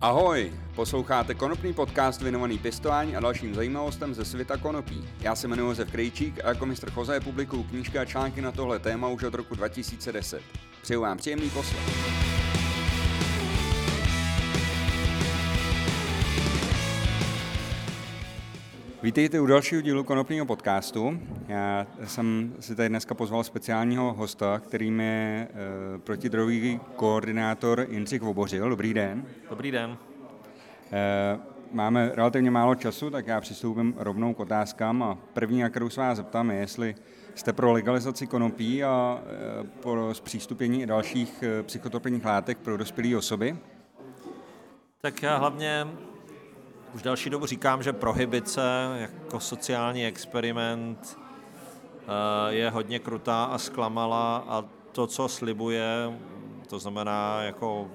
Ahoj, posloucháte konopný podcast věnovaný pěstování a dalším zajímavostem ze světa konopí. Já se jmenuji Josef Krejčík a jako mistr Choze publikuju knížky a články na tohle téma už od roku 2010. Přeju vám příjemný poslech. Vítejte u dalšího dílu konopního podcastu. Já jsem si tady dneska pozval speciálního hosta, kterým je e, protidrogový koordinátor Jindřich Vobořil. Dobrý den. Dobrý den. E, máme relativně málo času, tak já přistoupím rovnou k otázkám. A první, na kterou se vás zeptám, je, jestli jste pro legalizaci konopí a e, pro zpřístupnění dalších psychotropních látek pro dospělé osoby. Tak já hlavně už další dobu říkám, že prohibice jako sociální experiment eh, je hodně krutá a zklamala a to, co slibuje, to znamená jako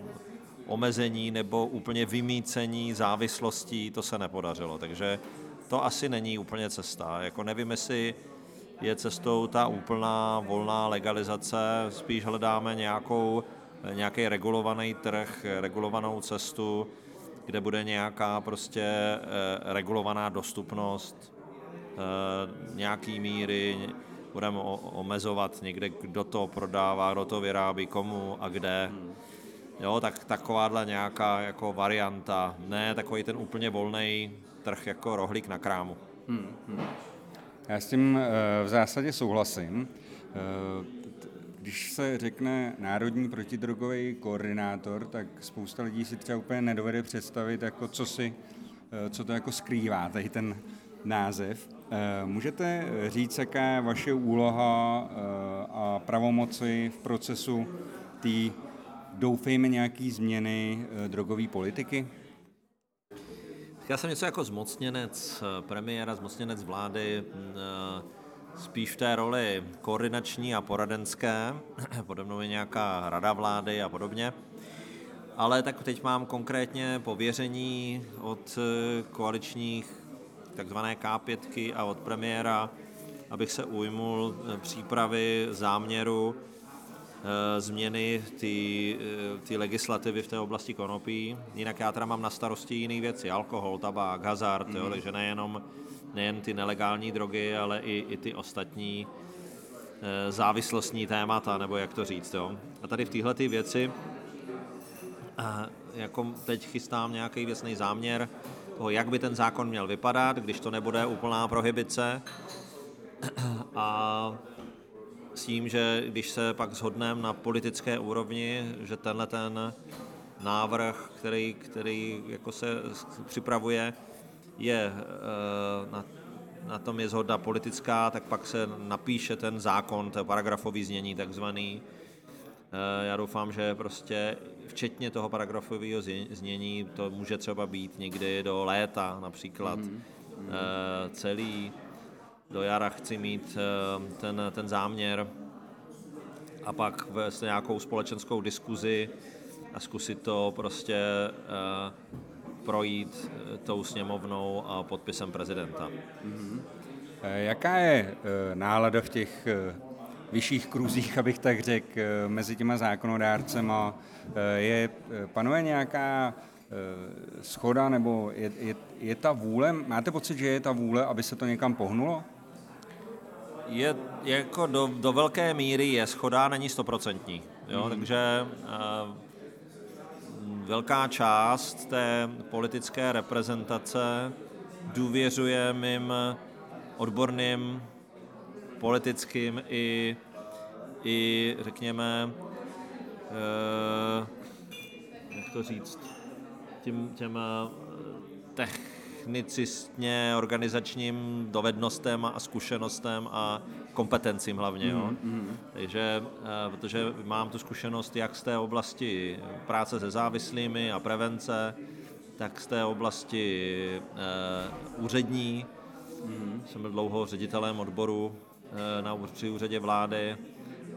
omezení nebo úplně vymícení závislostí, to se nepodařilo. Takže to asi není úplně cesta. Jako nevím, jestli je cestou ta úplná volná legalizace, spíš hledáme nějakou, nějaký regulovaný trh, regulovanou cestu, kde bude nějaká prostě eh, regulovaná dostupnost, eh, nějaký míry, budeme omezovat někde, kdo to prodává, kdo to vyrábí, komu a kde. Jo, tak takováhle nějaká jako varianta, ne takový ten úplně volný trh jako rohlík na krámu. Hmm, hmm. Já s tím eh, v zásadě souhlasím. Když se řekne národní protidrogový koordinátor, tak spousta lidí si třeba úplně nedovede představit, jako co, si, eh, co to jako skrývá, tady ten název. Eh, můžete říct, jaká je vaše úloha eh, a pravomoci v procesu té, doufejme, nějaký změny drogové politiky? Já jsem něco jako zmocněnec premiéra, zmocněnec vlády, spíš v té roli koordinační a poradenské, pode mnou je nějaká rada vlády a podobně. Ale tak teď mám konkrétně pověření od eh, koaličních takzvané K5 a od premiéra, abych se ujmul eh, přípravy záměru eh, změny ty legislativy v té oblasti konopí. Jinak já teda mám na starosti jiné věci, alkohol, tabák, hazard, mm. jo, mhm. takže nejenom nejen ty nelegální drogy, ale i, i ty ostatní e, závislostní témata, nebo jak to říct. Jo? A tady v téhle ty věci, e, jako teď chystám nějaký věcný záměr toho, jak by ten zákon měl vypadat, když to nebude úplná prohibice. A s tím, že když se pak shodneme na politické úrovni, že tenhle ten návrh, který, který jako se připravuje, je eh, na, na tom je zhoda politická, tak pak se napíše ten zákon, to paragrafový znění takzvaný. Eh, já doufám, že prostě včetně toho paragrafového znění to může třeba být někdy do léta například mm-hmm. celý. Do jara chci mít ten, ten záměr a pak vést nějakou společenskou diskuzi a zkusit to prostě projít eh, tou sněmovnou a podpisem prezidenta. Mm-hmm. Jaká je eh, nálada v těch vyšších kruzích, abych tak řekl, mezi těma zákonodárcema? Je, panuje nějaká schoda nebo je, je, je ta vůle, máte pocit, že je ta vůle, aby se to někam pohnulo? Je, jako do, do velké míry je schoda, není stoprocentní. Jo? Mm. Takže velká část té politické reprezentace důvěřuje mým odborným, politickým i, i řekněme, eh, jak to říct, tím, těm eh, technicistně organizačním dovednostem a zkušenostem a kompetencím hlavně. Jo? Mm-hmm. Takže, eh, protože mám tu zkušenost jak z té oblasti práce se závislými a prevence, tak z té oblasti uh, úřední. Mm-hmm. Jsem byl dlouho ředitelem odboru uh, na při úřadě vlády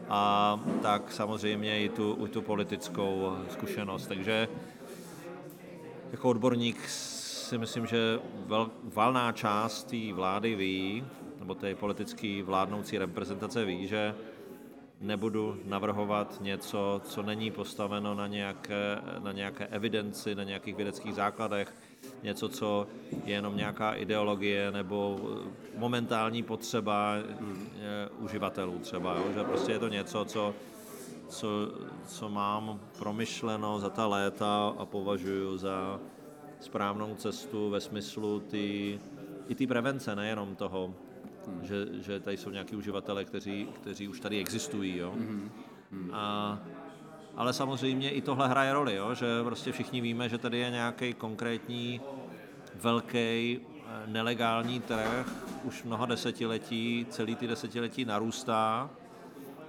a tak samozřejmě i tu, i tu politickou zkušenost. Takže jako odborník si myslím, že vel, valná část té vlády ví, nebo té politické vládnoucí reprezentace ví, že nebudu navrhovat něco, co není postaveno na nějaké, na nějaké evidenci, na nějakých vědeckých základech, něco, co je jenom nějaká ideologie nebo momentální potřeba hmm. uživatelů třeba, jo? že prostě je to něco, co, co, co mám promyšleno za ta léta a považuji za správnou cestu ve smyslu ty, i ty prevence, nejenom toho, hmm. že, že tady jsou nějaký uživatelé, kteří, kteří už tady existují. Jo? Hmm. Hmm. A, ale samozřejmě i tohle hraje roli, jo? že prostě všichni víme, že tady je nějaký konkrétní velký eh, nelegální trh, už mnoha desetiletí, celý ty desetiletí narůstá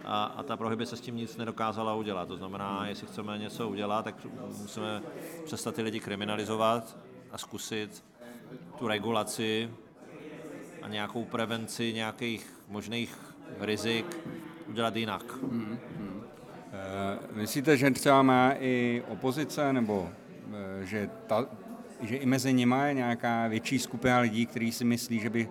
a, a ta prohybice s tím nic nedokázala udělat. To znamená, jestli chceme něco udělat, tak musíme přestat ty lidi kriminalizovat a zkusit tu regulaci a nějakou prevenci nějakých možných rizik udělat jinak. Hmm, hmm. E, myslíte, že třeba má i opozice, nebo e, že, ta, že i mezi nimi je nějaká větší skupina lidí, kteří si myslí, že by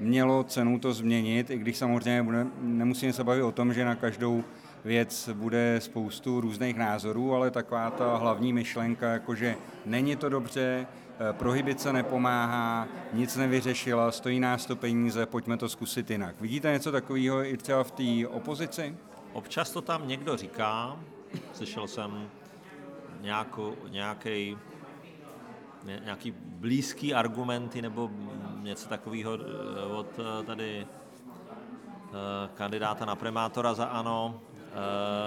mělo cenu to změnit, i když samozřejmě bude, nemusíme se bavit o tom, že na každou věc bude spoustu různých názorů, ale taková ta hlavní myšlenka, jakože není to dobře, eh, prohybice nepomáhá, nic nevyřešila, stojí nás to peníze, pojďme to zkusit jinak. Vidíte něco takového i třeba v té opozici? Občas to tam někdo říká, slyšel jsem nějakou, nějaký nějaký blízký argumenty nebo něco takového eh, od eh, tady kandidáta na primátora za ANO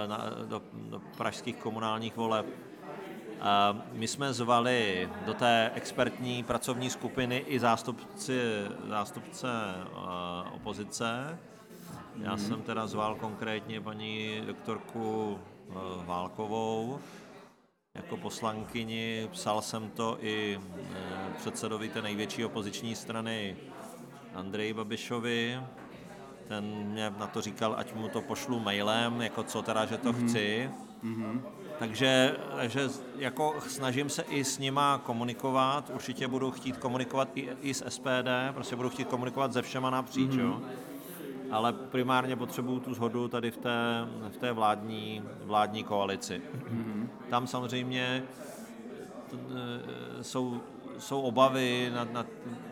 na, do, do pražských komunálních voleb. My jsme zvali do té expertní pracovní skupiny i zástupci, zástupce opozice. Já mm. jsem teda zval konkrétně paní doktorku Válkovou, jako poslankyni, psal jsem to i eh, předsedovi té největší opoziční strany Andreji Babišovi, ten mě na to říkal, ať mu to pošlu mailem, jako co teda, že to mm-hmm. chci. Mm-hmm. Takže, takže jako snažím se i s nima komunikovat, určitě budu chtít komunikovat i, i s SPD, prostě budu chtít komunikovat se všema napříč, mm-hmm. jo ale primárně potřebuju tu zhodu tady v té, v té vládní, vládní koalici. Mm-hmm. Tam samozřejmě e, jsou, jsou obavy na, na,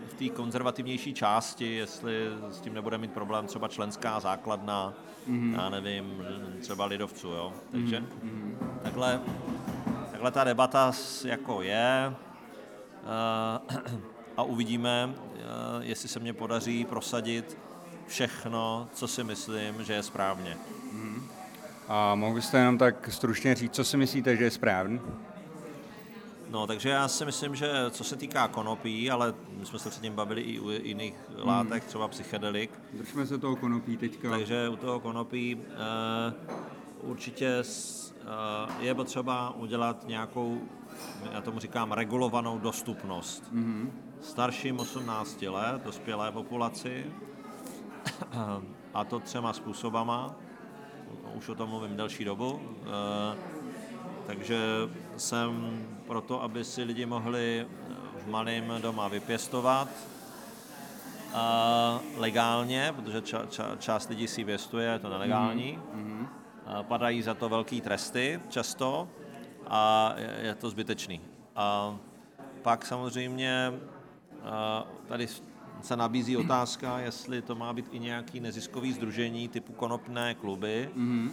v té konzervativnější části, jestli s tím nebude mít problém třeba členská základna, mm-hmm. já nevím, třeba lidovců, jo. Takže mm-hmm. takhle, takhle ta debata jako je uh, a uvidíme, uh, jestli se mě podaří prosadit všechno, co si myslím, že je správně. Hmm. A mohl byste jenom tak stručně říct, co si myslíte, že je správně? No, takže já si myslím, že co se týká konopí, ale my jsme se předtím bavili i u jiných hmm. látek, třeba psychedelik. Držme se toho konopí teďka. Takže u toho konopí uh, určitě uh, je potřeba udělat nějakou, já tomu říkám, regulovanou dostupnost. Mm-hmm. Starším 18 let, dospělé populaci, a to třema způsobama. Už o tom mluvím delší dobu. Eh, takže jsem proto, aby si lidi mohli v malém doma vypěstovat legálně, protože ča, ča, část lidí si pěstuje, je to nelegální. Mm-hmm. Padají za to velké tresty často a je to zbytečný. A pak samozřejmě tady se nabízí otázka, jestli to má být i nějaký neziskový združení typu konopné kluby. Mm-hmm.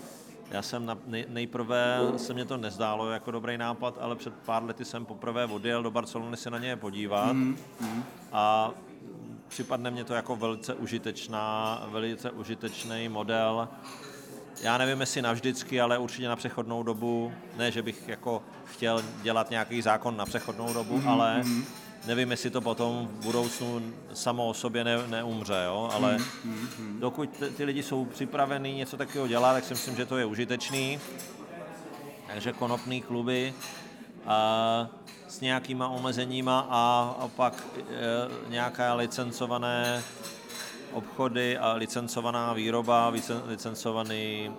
Já jsem na, nej, nejprve, se mě to nezdálo jako dobrý nápad, ale před pár lety jsem poprvé odjel do Barcelony se na ně podívat mm-hmm. a připadne mě to jako velice užitečná, velice užitečný model. Já nevím, jestli navždycky, ale určitě na přechodnou dobu. Ne, že bych jako chtěl dělat nějaký zákon na přechodnou dobu, mm-hmm. ale mhm nevím, jestli to potom v budoucnu samo o sobě ne, neumře, jo? ale mm, mm, mm. dokud ty lidi jsou připravení něco takového dělat, tak si myslím, že to je užitečný. Takže konopný kluby a s nějakýma omezeníma a, a pak e, nějaké licencované obchody a licencovaná výroba, licen, licencovaný,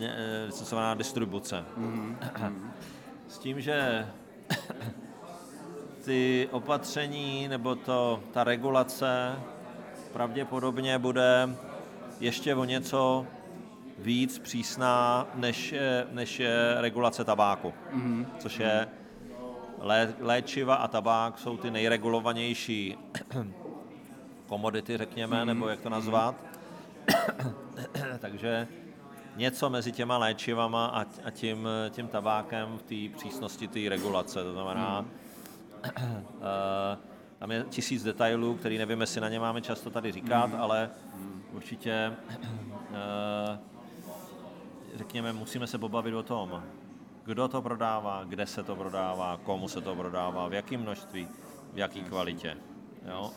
e, e, licencovaná distribuce. Mm-hmm. S tím, že ty opatření nebo to, ta regulace pravděpodobně bude ještě o něco víc přísná, než je, než je regulace tabáku, mm-hmm. což je lé, léčiva a tabák jsou ty nejregulovanější komodity, řekněme, mm-hmm. nebo jak to nazvat. Takže něco mezi těma léčivama a, a tím, tím tabákem v té přísnosti té regulace. To znamená, mm. Uh, tam je tisíc detailů, který nevím, jestli na ně máme často tady říkat, mm. ale určitě uh, řekněme, musíme se pobavit o tom, kdo to prodává, kde se to prodává, komu se to prodává, v jakém množství, v jaké kvalitě, jo?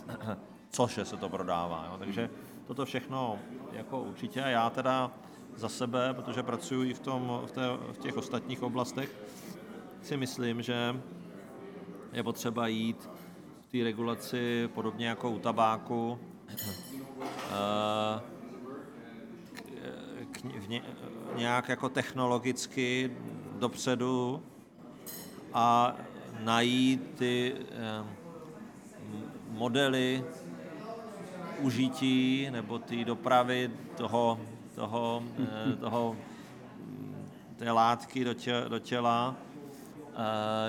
cože se to prodává. Jo? Takže toto všechno jako určitě a já teda za sebe, protože pracuji i v, tom, v, té, v těch ostatních oblastech, si myslím, že je potřeba jít v té regulaci podobně jako u tabáku. Eh, k, k, nějak jako technologicky dopředu a najít ty eh, modely užití nebo ty dopravy toho, toho, eh, toho té látky do, tě, do těla. eh,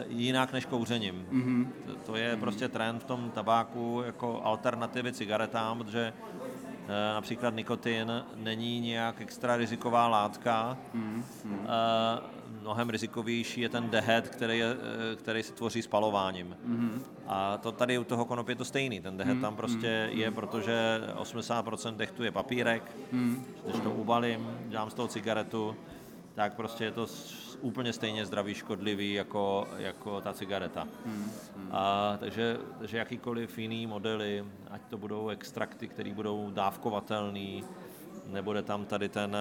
jinak než kouřením. Mm-hmm. To, to je mm-hmm. prostě trend v tom tabáku jako alternativy cigaretám, protože Eh, například nikotin není nějak extra riziková látka. Mm, mm. Mnohem rizikovější je ten dehet, který, je, eh, který se tvoří spalováním. Mm. A to tady u toho konopí je to stejný. Ten dehet mm, tam prostě mm, je, protože 80% dechtu je papírek. Mm. Když to ubalím, dělám z toho cigaretu, tak prostě je to úplně stejně zdravý, škodlivý jako, jako ta cigareta. Hmm, hmm. A, takže, takže jakýkoliv jiný modely, ať to budou extrakty, které budou dávkovatelné, nebude tam tady ten,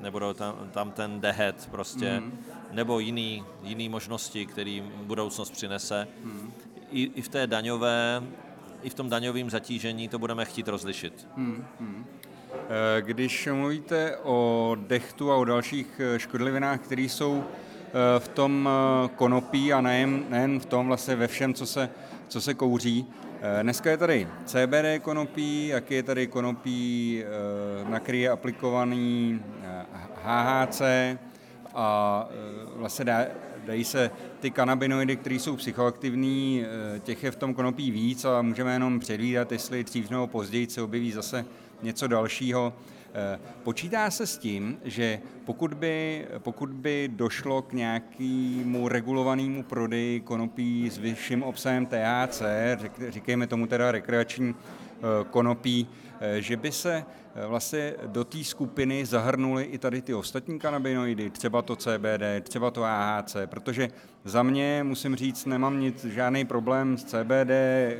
nebude tam, tam ten dehet prostě, hmm. nebo jiný, jiný možnosti, který budoucnost přinese. Hmm. I, I v té daňové, i v tom daňovém zatížení to budeme chtít rozlišit. Hmm. Hmm. Eh, když mluvíte o dechtu a o dalších eh, škodlivinách, které jsou eh, v tom konopí a nejen, nejen v tom, vlastně ve všem, co se, co se kouří, Dneska je tady CBD konopí, jak je tady konopí, na který je aplikovaný HHC a vlastně dá, dají se ty kanabinoidy, které jsou psychoaktivní, těch je v tom konopí víc a můžeme jenom předvídat, jestli dřív nebo později se objeví zase něco dalšího. Eh, počítá se s tím, že pokud by, pokud by došlo k nějakému regulovanému prodeji konopí s vyšším obsahem THC, říkejme tomu teda rekreační eh, konopí, že by se vlastně do té skupiny zahrnuly i tady ty ostatní kanabinoidy, třeba to CBD, třeba to AHC, protože za mě, musím říct, nemám nic, žádný problém s CBD, eh,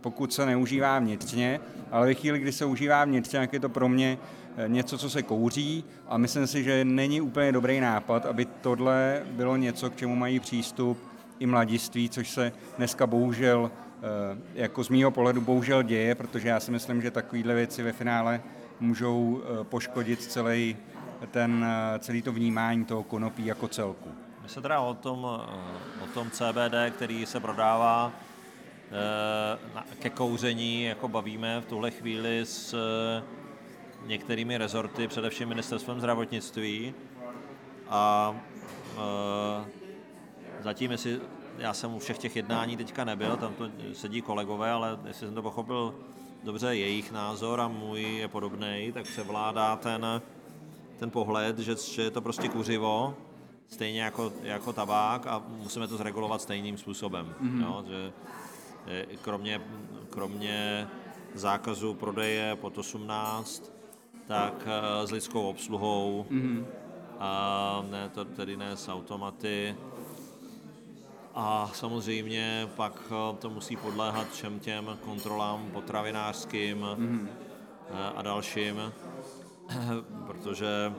pokud se neužívá vnitřně, ale ve chvíli, kdy se užívá vnitřně, tak je to pro mě eh, něco, co se kouří a myslím si, že není úplně dobrý nápad, aby tohle bylo něco, k čemu mají přístup i mladiství, což se dneska bohužel Eh, jako z mýho pohledu bohužel děje, protože já si myslím, že takovéhle věci ve finále můžou eh, poškodit celý, ten, eh, celý to vnímání toho konopí jako celku. My se teda o tom, o tom CBD, který se prodává ke kouření, jako bavíme v tuhle chvíli s některými rezorty, především ministerstvem zdravotnictví. A zatím, jestli já jsem u všech těch jednání teďka nebyl, tam to sedí kolegové, ale jestli jsem to pochopil dobře, jejich názor a můj je podobný, tak převládá ten, ten pohled, že, že je to prostě kuřivo, stejně jako, jako tabák a musíme to zregulovat stejným způsobem. Mm-hmm. Jo, že kromě, kromě zákazu prodeje pod 18, tak eh, s lidskou obsluhou, mm-hmm. a ne, to tedy ne s automaty, a samozřejmě pak eh, to musí podléhat všem těm kontrolám potravinářským mm-hmm. a dalším, protože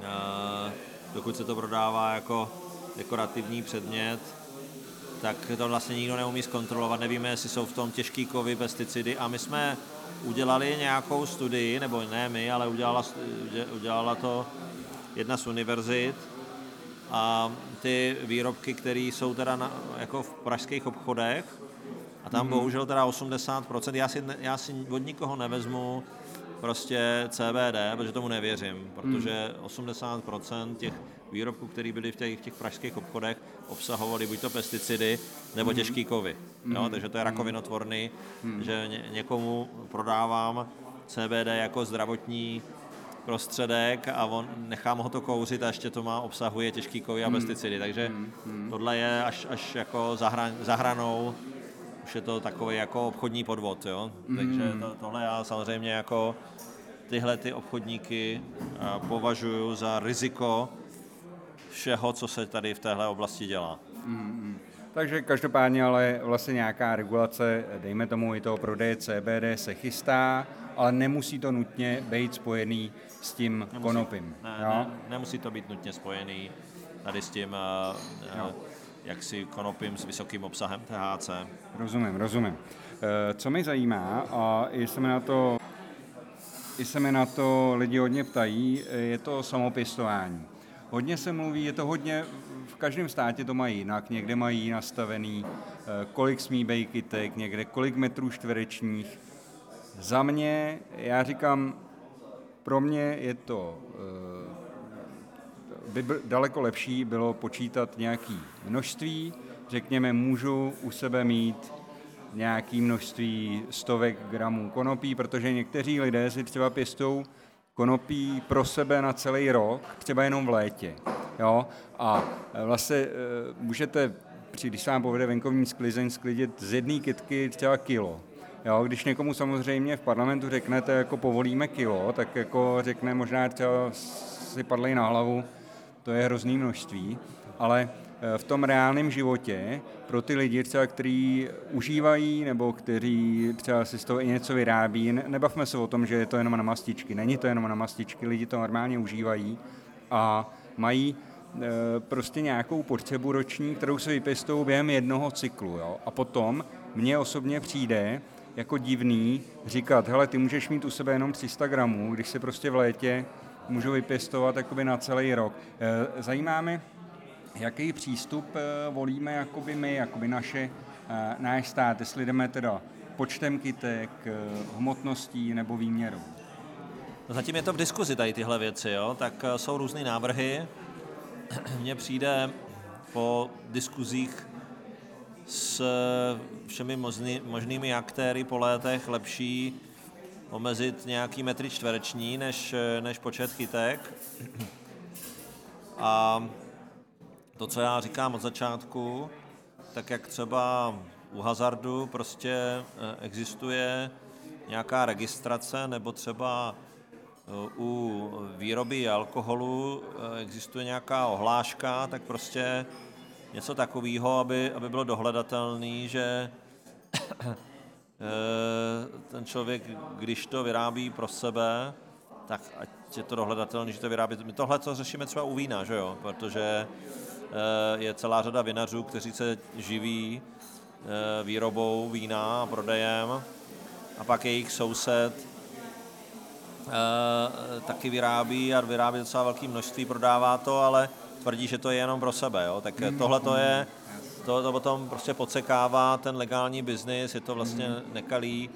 eh, dokud se to prodává jako dekorativní předmět, tak to vlastně nikdo neumí zkontrolovat, nevíme, jestli jsou v tom těžký kovy, pesticidy a my jsme udělali nějakou studii, nebo ne my, ale udělala, udělala to jedna z univerzit, a ty výrobky, které jsou teda na, jako v pražských obchodech, a tam mm. bohužel teda 80%, já si, já si od nikoho nevezmu prostě CBD, protože tomu nevěřím, protože 80% těch výrobků, které byly v těch, v těch pražských obchodech, obsahovaly buď to pesticidy, nebo těžký kovy. Jo? Takže to je rakovinotvorný, že ně, někomu prodávám CBD jako zdravotní prostředek a on nechám ho to kouřit a ještě to má, obsahuje těžký kovy a pesticidy. Takže tohle je až, až jako za, hran, za hranou, už je to takový jako obchodní podvod. Jo? Takže to, tohle já samozřejmě jako tyhle ty obchodníky a, považuji za riziko všeho, co se tady v téhle oblasti dělá. Takže každopádně ale vlastně nějaká regulace, dejme tomu i toho prodeje CBD se chystá, ale nemusí to nutně být spojený s tím Nemusí. konopím. Ne, jo? ne, nemusí to být nutně spojený tady s tím uh, Jo. uh, jaksi konopím s vysokým obsahem THC. Rozumím, rozumím. Eh, Co mě zajímá, a i se mi na to, i se mi na to lidi hodně ptají, je to samopěstování. Hodně se mluví, je to hodně, v každém státě to mají jinak, někde mají nastavený, kolik smí být kytek, někde kolik metrů čtverečních. Za mě, já říkám, pro mě je to eh, by daleko lepší bylo počítat nějaký množství. Řekněme, můžu u sebe mít nějaké množství stovek gramů konopí, protože někteří lidé si třeba pěstou konopí pro sebe na celý rok, třeba jenom v létě. Jo? A e, vlastně e, můžete, když se vám povede venkovní sklizeň, sklidit z jedné kytky třeba kilo. Jo, když někomu samozřejmě v parlamentu řeknete, jako povolíme kilo, tak jako řekne možná třeba si padlej na hlavu, to je hrozný množství, ale eh, v tom reálném životě pro ty lidi třeba, kteří užívají nebo kteří třeba si z toho i něco vyrábí, ne- nebavme se o tom, že je to jenom na mastičky, není to jenom na mastičky, lidi to normálně užívají a mají eh, prostě nějakou potřebu roční, kterou se vypěstou během jednoho cyklu. Jo? A potom mně osobně přijde jako divný říkat, hele, ty můžeš mít u sebe jenom 300 gramů, když se prostě v létě můžu vypěstovat jakoby na celý rok. Eh, Zajímá mě, jaký přístup eh, volíme jakoby my, jakoby naše, eh, náš stát, jestli jdeme teda počtem kytek, hmotností nebo výměrou. No zatím je to v diskuzi tady tyhle věci, jo? tak jsou různé návrhy. Mně přijde po diskuzích s všemi možný, možnými aktéry po létech lepší omezit nějaký metry čtvereční než, než počet chytek. A to, co já říkám od začátku, tak jak třeba u hazardu prostě eh, existuje nějaká registrace, nebo třeba eh, u výroby alkoholu eh, existuje nějaká ohláška, tak prostě něco takového, aby, aby bylo dohledatelný, že eh, ten člověk, když to vyrábí pro sebe, tak ať je to dohledatelný, že to vyrábí. My tohle to řešíme třeba u vína, že jo? protože eh, je celá řada vinařů, kteří se živí eh, výrobou vína a prodejem a pak jejich soused taky vyrábí a vyrábí docela velké množství, prodává to, ale tvrdí, že to je jenom pro sebe. Jo? Tak tohle to je, to, to potom prostě podsekává ten legální biznis, je to vlastně nekalý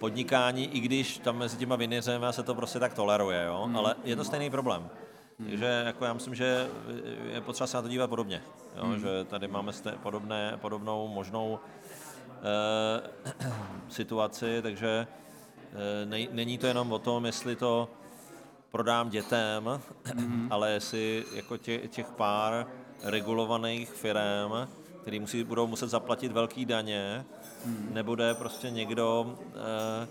podnikání, i když tam mezi těma viniřemi se to prostě tak toleruje, jo? ale je to stejný problém. Takže jako já myslím, že je potřeba se na to dívat podobně, jo? že tady máme podobné, podobnou možnou eh, situaci, takže eh, nej, není to jenom o tom, jestli to prodám dětem, ale jestli jako tě, těch pár regulovaných firm, který musí, budou muset zaplatit velký daně, nebude prostě někdo eh,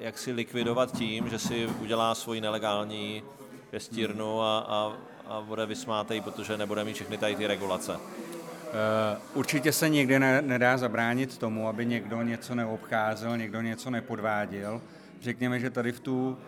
jak si likvidovat tím, že si udělá svoji nelegální pěstírnu a, a, a bude vysmátej, protože nebude mít všechny tady ty regulace. Eh, Určitě se nikdy ne, nedá zabránit tomu, aby někdo něco neobcházel, někdo něco nepodváděl. Řekněme, že tady v tu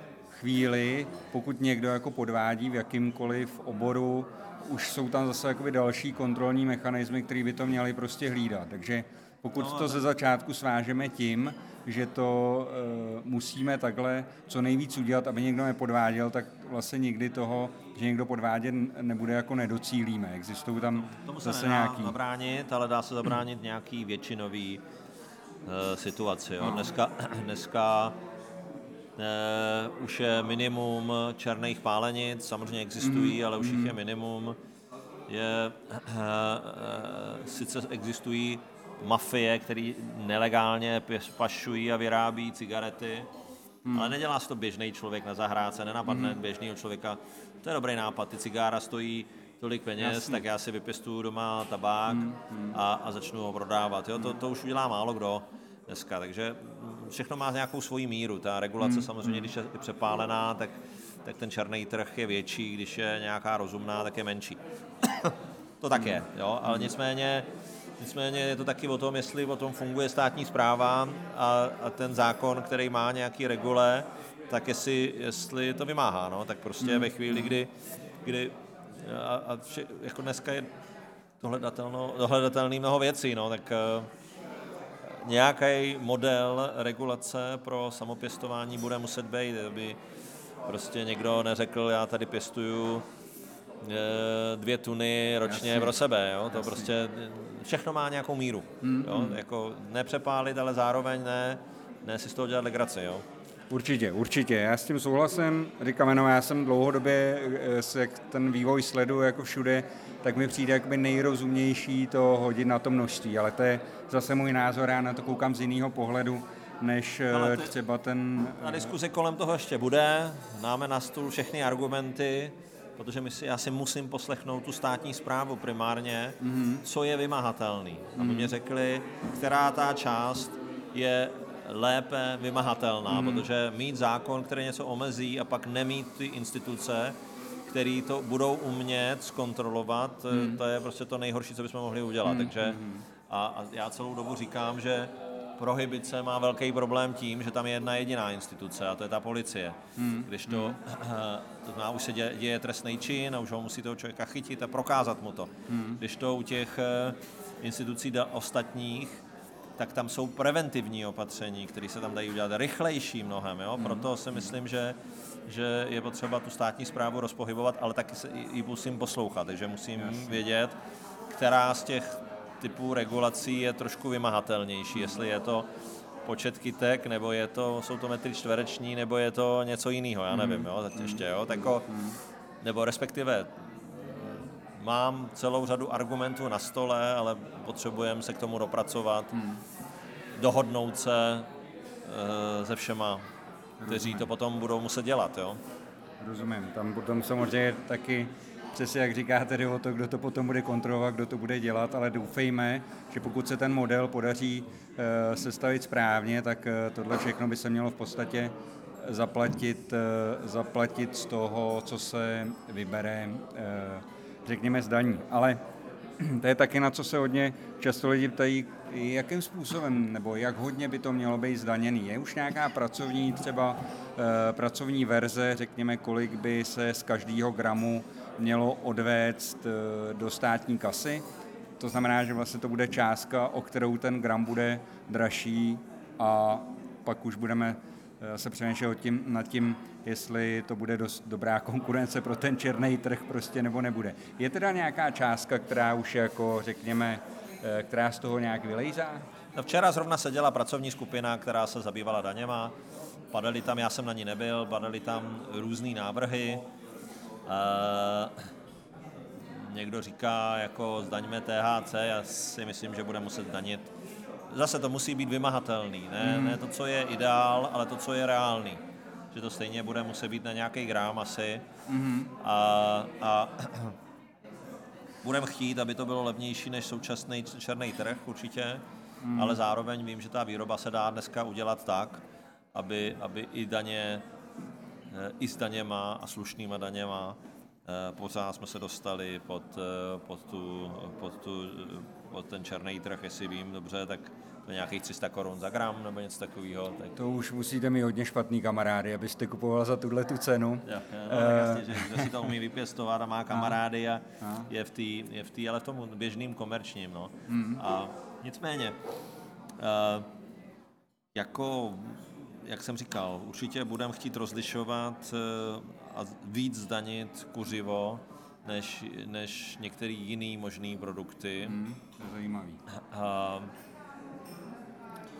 chvíli, pokud někdo jako podvádí v jakýmkoliv oboru, už jsou tam zase jakoby další kontrolní mechanismy, které by to měly prostě hlídat. Takže pokud No, to ze začátku svážeme tím, že to e, musíme takhle co nejvíc udělat, aby někdo nepodváděl, tak vlastně nikdy toho, že někdo podvádět nebude, jako nedocílíme. Existují tam Tomu se zase nějaký... zabránit, ale dá se zabránit nějaký většinový uh, situaci. Jo. Dneska, dneska e, už je minimum černých pálenic, samozřejmě existují, mm. ale už jich je minimum. Je, e, e, sice existují mafie, které nelegálně pašují a vyrábí cigarety, hmm. ale nedělá se to běžný člověk na zahrádce, nenapadne hmm. běžného člověka. To je dobrý nápad, ty cigára stojí tolik peněz, Jasně. tak já si vypěstuju doma tabák hmm. A, a začnu ho prodávat. Jo? To, to už udělá málo kdo dneska, takže všechno má nějakou svoji míru. Ta regulace hmm. samozřejmě, když je přepálená, tak, tak ten černý trh je větší, když je nějaká rozumná, tak je menší. to tak je, jo? ale nicméně Nicméně je to taky o tom, jestli o tom funguje státní zpráva a, a ten zákon, který má nějaký regule, tak jestli, jestli to vymáhá. No? Tak prostě hmm. ve chvíli, kdy, kdy a, a vše, jako dneska je dohledatelný mnoho věcí, no, tak uh, nějaký model regulace pro samopěstování bude muset být, aby prostě někdo neřekl, já tady pěstuju Eh, dvě tuny ročně Jasně. pro sebe. Jo? To Jasně. prostě všechno má nějakou míru. Mm, jo? Mm. Jako nepřepálit, ale zároveň ne, ne si z toho dělat legraci. Jo? Určitě, určitě. Já s tím souhlasím. Říkám jenom, já jsem dlouhodobě, eh, jak ten vývoj sleduju jako všude, tak mi přijde jakoby nejrozumnější to hodit na to množství, ale to je zase můj názor, já na to koukám z jiného pohledu, než eh, ty, třeba ten... Na diskuzi kolem toho ještě bude, máme na stůl všechny argumenty, protože my si, já si musím poslechnout tu státní zprávu primárně, mm-hmm. co je vymahatelný. Mm-hmm. Aby mě řekli, která ta část je lépe vymahatelná, mm-hmm. protože mít zákon, který něco omezí a pak nemít ty instituce, který to budou umět zkontrolovat, mm. to je prostě to nejhorší, co bychom mohli udělat. Mm. Takže mm-hmm. a, a já celou dobu říkám, že prohybice má velký problém tím, že tam je jedna jediná instituce a to je ta policie. Hmm. Když to, hmm. to znamená, už se děje, děje trestný čin a už ho musí toho člověka chytit a prokázat mu to. Hmm. Když to u těch eh, institucí ostatních, tak tam jsou preventivní opatření, které se tam dají udělat rychlejší mnohem. Jo? Hmm. Proto si myslím, že, že je potřeba tu státní zprávu rozpohybovat, ale taky ji musím poslouchat, takže musím Jasně. vědět, která z těch typů regulací je trošku vymahatelnější, jestli je to počet kytek, nebo je to, jsou to metry čtvereční, nebo je to něco jiného, já nevím, jo, zatím ještě, jo, tako, nebo respektive mám celou řadu argumentů na stole, ale potřebujeme se k tomu dopracovat, dohodnout se e, se všema, kteří to potom budou muset dělat, jo. Rozumím, tam potom samozřejmě taky přesně jak říkáte, jde o to, kdo to potom bude kontrolovat, kdo to bude dělat, ale doufejme, že pokud se ten model podaří uh, sestavit správně, tak uh, tohle všechno by se mělo v podstatě zaplatit, uh, zaplatit z toho, co se vybere, řekněme, z daní. Ale to je taky na co se hodně často lidi ptají, jakým způsobem nebo jak hodně by to mělo být zdaněný. Je už nějaká pracovní třeba pracovní verze, řekněme, kolik by se z každého gramu mělo odvést eh, do státní kasy. To znamená, že vlastně to bude částka, o kterou ten gram bude dražší a pak už budeme eh, se přemýšlet tím, nad tím, jestli to bude dost dobrá konkurence pro ten černý trh prostě nebo nebude. Je teda nějaká částka, která už jako řekněme, eh, která z toho nějak vylejzá? No včera zrovna seděla pracovní skupina, která se zabývala daněma. Padaly tam, já jsem na ní nebyl, padaly tam různé návrhy. Uh, někdo říká, jako zdaňme THC, já si myslím, že bude muset zdanit. Zase to musí být vymahatelný, ne, mm. ne to, co je ideál, ale to, co je reálný. Že to stejně bude muset být na nějaký grám asi. Mm. A, a budeme chtít, aby to bylo levnější než současný černý trh určitě, mm. ale zároveň vím, že ta výroba se dá dneska udělat tak, aby, aby i daně Eh, i s daněma a slušnýma daněma. Eh, pořád jsme se dostali pod, eh, pod, tu, pod, tu, pod ten černý trh, jestli vím dobře, tak to nějakých 300 korun za gram nebo něco takového. Tak... To už musíte mít hodně špatný kamarády, abyste kupoval za tuhle tu cenu. Jo, jo, no, uh... jasně, že, že si to umí vypěstovat a má kamarády a, a. je v té, je v tý, ale v tom běžným komerčním. No. Mm. A nicméně, uh, jako jak jsem říkal, určitě budeme chtít rozlišovat eh, a víc zdanit kuřivo, než, než některé jiné možné produkty. Hmm, to je zajímavý. A,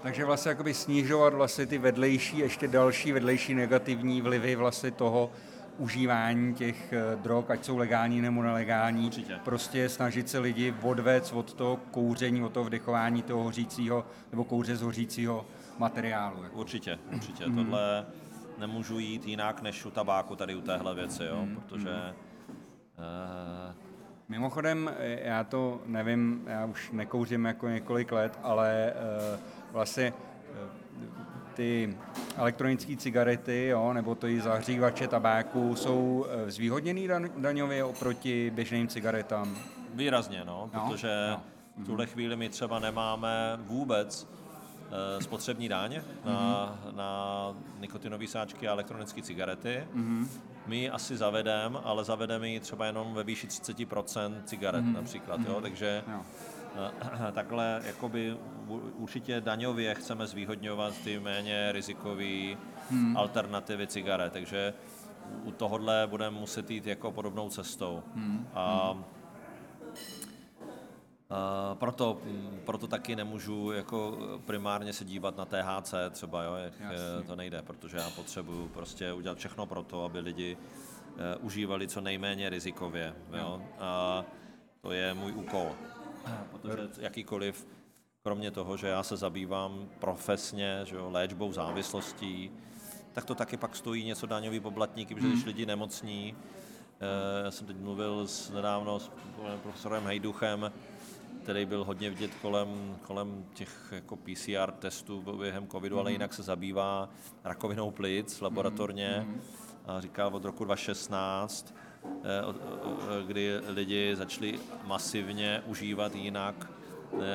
Takže vlastně jakoby snižovat vlastně ty vedlejší, ještě další vedlejší negativní vlivy vlastně toho užívání těch eh, drog, ať jsou legální nebo nelegální. Určitě. Prostě snažit se lidi odvést od toho kouření, od toho vdechování toho hořícího nebo kouře z hořícího materiálu. Jako. Určitě, určitě. Mm. Tohle nemůžu jít jinak než u tabáku tady u téhle věci, jo? Mm. protože uh, Mimochodem, já to nevím, já už nekouřím jako několik let, ale uh, vlastně ty elektronické cigarety, jo, nebo to i zahřívače tabáku jsou zvýhodněný daňově oproti běžným cigaretám? Výrazně, no, no protože no. v tuhle chvíli my třeba nemáme vůbec spotřební daň na, mm-hmm. na nikotinové sáčky a elektronické cigarety. Mm-hmm. My ji asi zavedeme, ale zavedeme ji třeba jenom ve výši 30% cigaret mm-hmm. například, mm-hmm. jo, takže jo. Uh, takhle jakoby určitě daňově chceme zvýhodňovat ty méně rizikové hmm. alternativy cigaret, takže u tohohle budeme muset jít jako podobnou cestou. Hmm. A, hmm. A proto, proto taky nemůžu jako primárně se dívat na THC třeba, jo, jak Jasně. to nejde, protože já potřebuju prostě udělat všechno pro to, aby lidi uh, užívali co nejméně rizikově. Jo. A to je můj úkol. Protože jakýkoliv kromě toho, že já se zabývám profesně že jo, léčbou závislostí, tak to taky pak stojí něco daňový poplatníky, protože když hmm. lidi nemocní, eh, já jsem teď mluvil s, nedávno s profesorem Hejduchem, který byl hodně vidět kolem, kolem těch jako PCR testů během covidu, mm. ale hmm. jinak se zabývá rakovinou plic laboratorně mm. a říkal od roku 2016, eh, kdy lidi začali masivně užívat jinak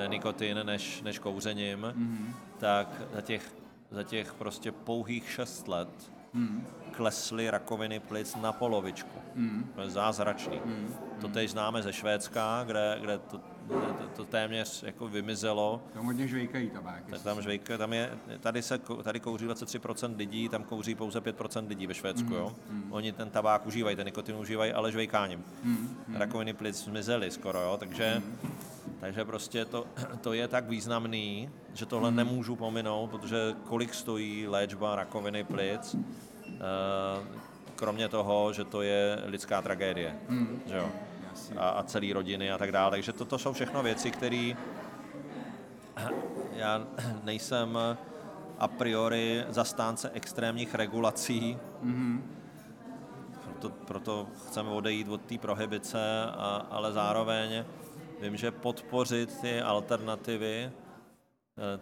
nikotin než, než kouřením, mm-hmm. tak za těch, za těch prostě pouhých šest let mm-hmm. Klesly rakoviny plic na polovičku. Mm-hmm. To je zázračný. Mm-hmm. To teď známe ze Švédska, kde, kde to, to, to téměř jako vymizelo. Tam hodně žvejkají tabák. Tak tam žvejka, tam je, tady, se, tady kouří 23% lidí, tam kouří pouze 5% lidí ve Švédsku. Mm-hmm. Jo? Mm-hmm. Oni ten tabák užívají, ten nikotin užívají, ale žvejkáním. Mm-hmm. Rakoviny plic zmizely skoro, jo? takže mm-hmm takže prostě to, to je tak významný, že tohle hmm. nemůžu pominout, protože kolik stojí léčba rakoviny plic, kromě toho, že to je lidská tragédie. Hmm. Že jo? A, a celý rodiny a tak dále. Takže toto jsou všechno věci, které já nejsem a priori zastánce extrémních regulací, mm-hmm. proto, proto chceme odejít od té prohibice, a, ale zároveň Vím, že podpořit ty alternativy eh,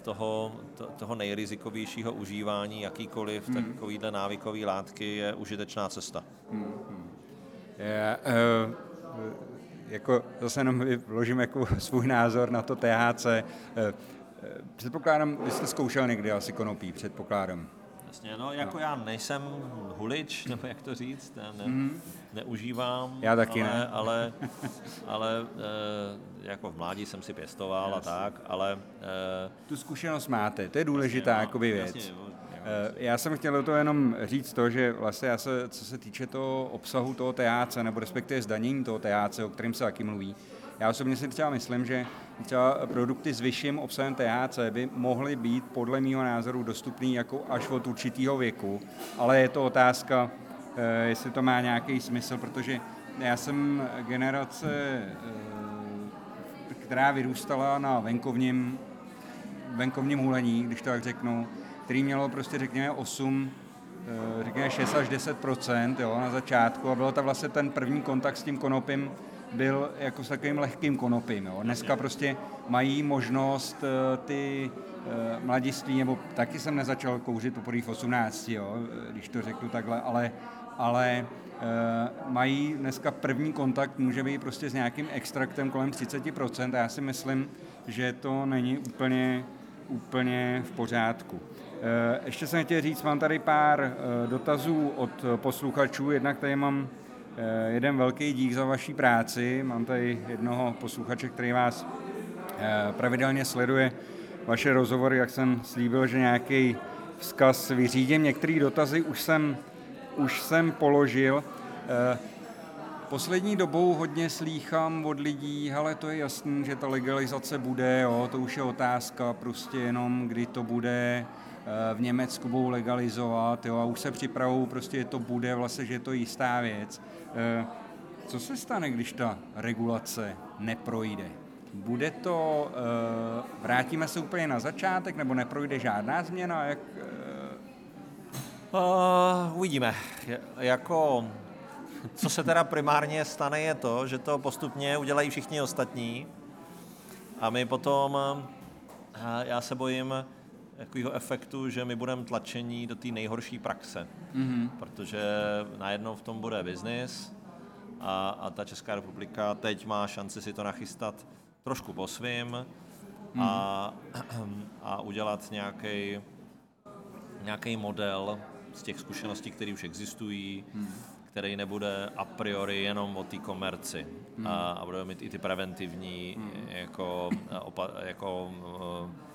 toho, to, toho nejrizikovějšího užívání jakýkoliv hmm. takovýhle návykový látky je užitečná cesta. Hmm. Já, uh, jako zase jenom vložím jako svůj názor na to THC. Uh, předpokládám, vy jste zkoušel někdy asi konopí, předpokládám. Jasně, no jako no. já nejsem hulič, nebo jak to říct, ne, mm. neužívám. Já taky ale, ne. Ale, ale e, jako v mládí jsem si pěstoval jasně. a tak, ale... E, tu zkušenost máte, to je důležitá jasně, jakoby věc. Jasně, jo, já jsem chtěl to jenom říct to, že vlastně já se, co se týče toho obsahu toho THC, nebo respektive zdanění toho THC, o kterém se taky mluví, já osobně si třeba myslím, že třeba produkty s vyšším obsahem THC by mohly být podle mého názoru dostupný jako až od určitého věku, ale je to otázka, eh, jestli to má nějaký smysl, protože já jsem generace, eh, která vyrůstala na venkovním, venkovním hulení, když to tak řeknu, který mělo prostě řekněme 8, eh, řekněme 6 až 10% jo, na začátku a bylo to vlastně ten první kontakt s tím konopím, byl jako s takovým lehkým konopím. Jo. Dneska prostě mají možnost eh, ty eh, mladiství, nebo taky jsem nezačal kouřit poprvé v 18, jo, když to řeknu takhle, ale, ale uh, mají dneska první kontakt, může být prostě s nějakým extraktem kolem 30% a já si myslím, že to není úplně, úplně v pořádku. Ještě jsem chtěl říct, mám tady pár dotazů od posluchačů, jednak tady mám Eh, jeden velký dík za vaší práci. Mám tady jednoho posluchače, který vás eh, pravidelně sleduje vaše rozhovory, jak jsem slíbil, že nějaký vzkaz vyřídím. Některé dotazy už jsem, už jsem položil. Eh, Poslední dobou hodně slýchám od lidí, ale to je jasný, že ta legalizace bude, jo, to už je otázka prostě jenom, kdy to bude, eh, v Německu budou legalizovat, jo, a už se připravují, prostě to bude, vlastně, že je to jistá věc. Eh, co se stane, když ta regulace neprojde? Bude to, eh, vrátíme se úplně na začátek, nebo neprojde žádná změna? Jak, Uh, uvidíme. Jako co se teda primárně stane, je to, že to postupně udělají všichni ostatní a my potom, já se bojím takového efektu, že my budeme tlačení do té nejhorší praxe, mm-hmm. protože najednou v tom bude biznis a, a ta Česká republika teď má šanci si to nachystat trošku po svým mm-hmm. a, a udělat nějaký nějaký model z těch zkušeností, které už existují, mm který nebude a priori jenom o té komerci hmm. a, a bude mít i ty preventivní hmm. jako, opa, jako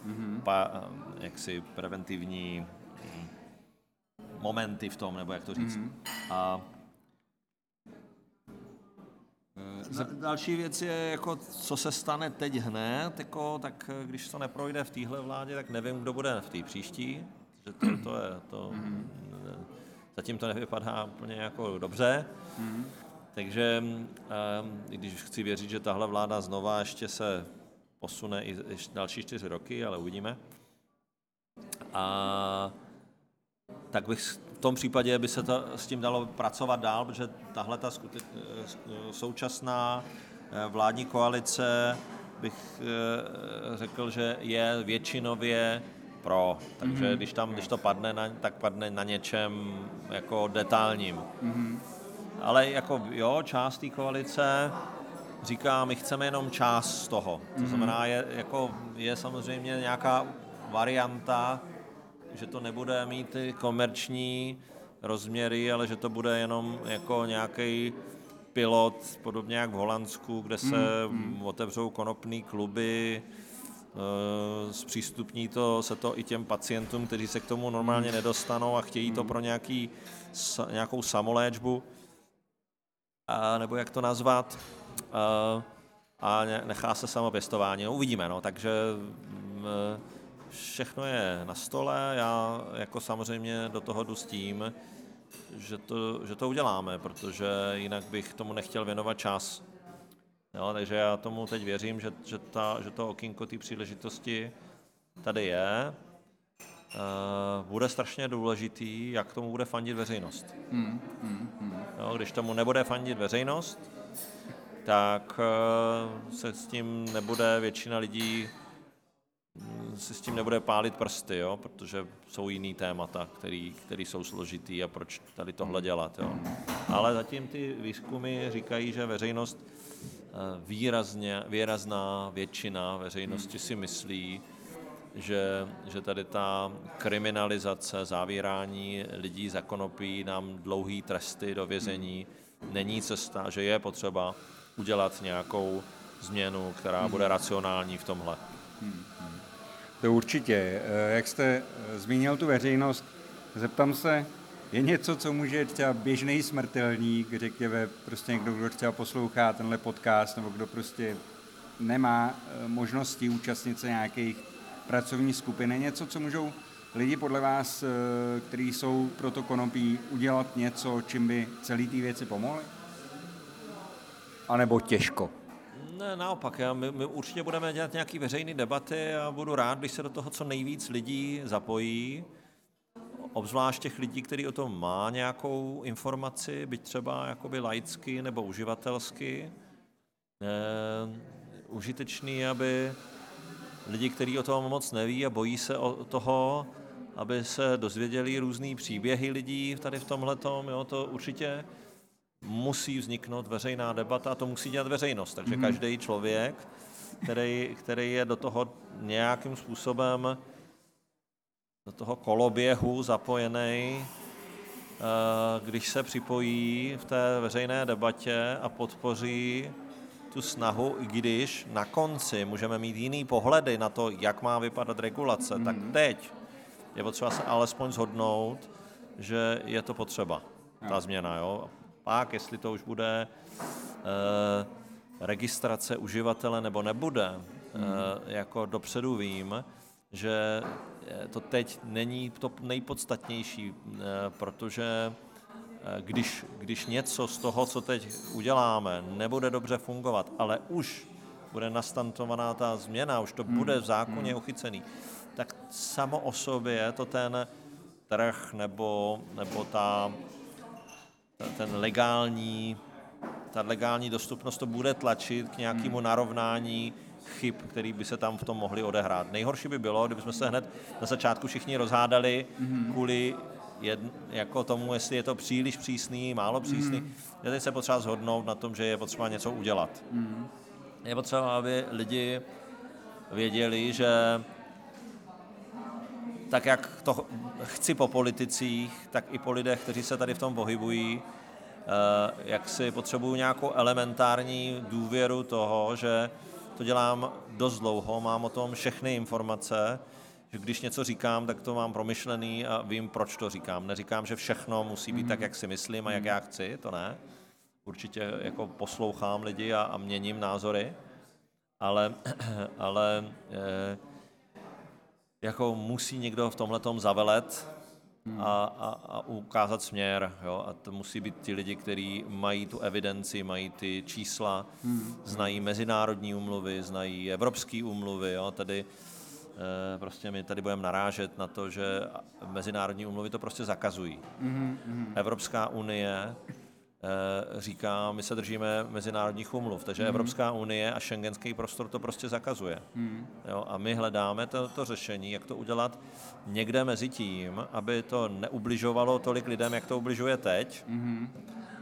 hmm. pa, jaksi preventivní hm, momenty v tom, nebo jak to říct. Hmm. A eh, Další věc je, jako, co se stane teď hned, jako, tak eh, když to neprojde v téhle vládě, tak nevím, kdo bude v té příští. Že to, to je, to, mm-hmm Zatím to nevypadá úplně jako dobře. Mm. Takže um, když chci věřit, že tahle vláda znova ještě se posune i další čtyři roky, ale uvidíme. A tak bych v tom případě by se to s tím dalo pracovat dál, protože tahle ta současná eh, vládní koalice bych eh, řekl, že je většinově pro, takže mm-hmm. když tam, když to padne, na, tak padne na něčem jako detailním. Mm-hmm. Ale jako jo, část té koalice říká, my chceme jenom část z toho. To mm-hmm. znamená, je, jako, je samozřejmě nějaká varianta, že to nebude mít ty komerční rozměry, ale že to bude jenom jako nějaký pilot, podobně jak v Holandsku, kde se mm-hmm. otevřou konopné kluby, zpřístupní to, se to i těm pacientům, kteří se k tomu normálně nedostanou a chtějí to pro nějaký, nějakou samoléčbu, a, nebo jak to nazvat, a, a nechá se samopěstování. No, uvidíme, no, takže mm, všechno je na stole, já jako samozřejmě do toho jdu s tím, že to, že to uděláme, protože jinak bych tomu nechtěl věnovat čas. Jo, takže já tomu teď věřím, že, že, ta, že to okinko té příležitosti tady je. Uh, bude strašně důležitý, jak tomu bude fandit veřejnost. Hmm, hmm. Jo, když tomu nebude fandit veřejnost, tak uh, se s tím nebude většina lidí mm, se s tím nebude pálit prsty, jo? protože jsou jiný témata, který, který jsou složitý a proč tady tohle dělat. Jo? Ale zatím ty výzkumy říkají, že veřejnost Eh, výrazně, výrazná většina veřejnosti si myslí, že, že tady ta kriminalizace, zavírání lidí za konopí, nám dlouhý tresty do vězení není cesta, že je potřeba udělat nějakou změnu, která bude racionální v tomhle. To určitě. Eh, jak jste eh, zmínil tu veřejnost, zeptám se, je něco, co může třeba běžný smrtelník, řekněme, prostě někdo, kdo třeba poslouchá tenhle podcast, nebo kdo prostě nemá eh, možnosti účastnit se nějakých pracovních skupin, je něco, co můžou lidi podle vás, eh, kteří jsou pro to konopí, udělat něco, čím by celý ty věci pomohly? A nebo těžko? Ne, naopak, já, my, my určitě budeme dělat nějaké veřejné debaty a budu rád, když se do toho co nejvíc lidí zapojí obzvlášť těch lidí, kteří o tom má nějakou informaci, byť třeba jakoby laicky nebo uživatelsky, eh, užitečný, aby lidi, kteří o tom moc neví a bojí se o toho, aby se dozvěděli různé příběhy lidí tady v tomhle jo, to určitě musí vzniknout veřejná debata a to musí dělat veřejnost. Takže mm-hmm. každý člověk, který, který je do toho nějakým způsobem do toho koloběhu zapojený, eh, když se připojí v té veřejné debatě a podpoří tu snahu, i když na konci můžeme mít jiný pohledy na to, jak má vypadat regulace, mm. tak mhm. teď je potřeba se alespoň zhodnout, že je to potřeba, ta změna. Jo? Pak, jestli to už bude eh, registrace uživatele nebo nebude, hmm. jako dopředu vím, že to teď není to nejpodstatnější, protože když, když něco z toho, co teď uděláme, nebude dobře fungovat, ale už bude nastantovaná ta změna, už to hmm. bude v zákoně hmm. uchycený, tak samo o sobě to ten trh nebo, nebo ta, ten legální, ta legální dostupnost to bude tlačit k nějakému hmm. narovnání chyb, který by se tam v tom mohli odehrát. Nejhorší by bylo, kdybychom se hned na začátku všichni rozhádali mm-hmm. kvůli jedn, jako tomu, jestli je to příliš přísný, málo přísný. Mm. Je teď se potřeba zhodnout na tom, že je potřeba něco udělat. Mm. Je potřeba, aby lidi věděli, že tak jak to chci po politicích, tak i po lidech, kteří se tady v tom pohybují, eh, jak si potřebuju nějakou elementární důvěru toho, že to dělám dost dlouho, mám o tom všechny informace, že když něco říkám, tak to mám promyšlený a vím, proč to říkám. Neříkám, že všechno musí být tak, jak si myslím a jak já chci, to ne. Určitě jako poslouchám lidi a, a měním názory, ale, ale e, jako musí někdo v tomhle zavelet a, a, a ukázat směr. Jo? A to musí být ti lidi, kteří mají tu evidenci, mají ty čísla, znají mezinárodní umluvy, znají evropské umluvy. Jo? Tedy Eh, prostě my tady budeme narážet na to, že mezinárodní umluvy to prostě zakazují. Mm-hmm. Evropská unie říká, my se držíme mezinárodních umluv, takže mm-hmm. Evropská unie a šengenský prostor to prostě zakazuje. Mm-hmm. Jo, a my hledáme to, to řešení, jak to udělat někde mezi tím, aby to neubližovalo tolik lidem, jak to ubližuje teď, mm-hmm.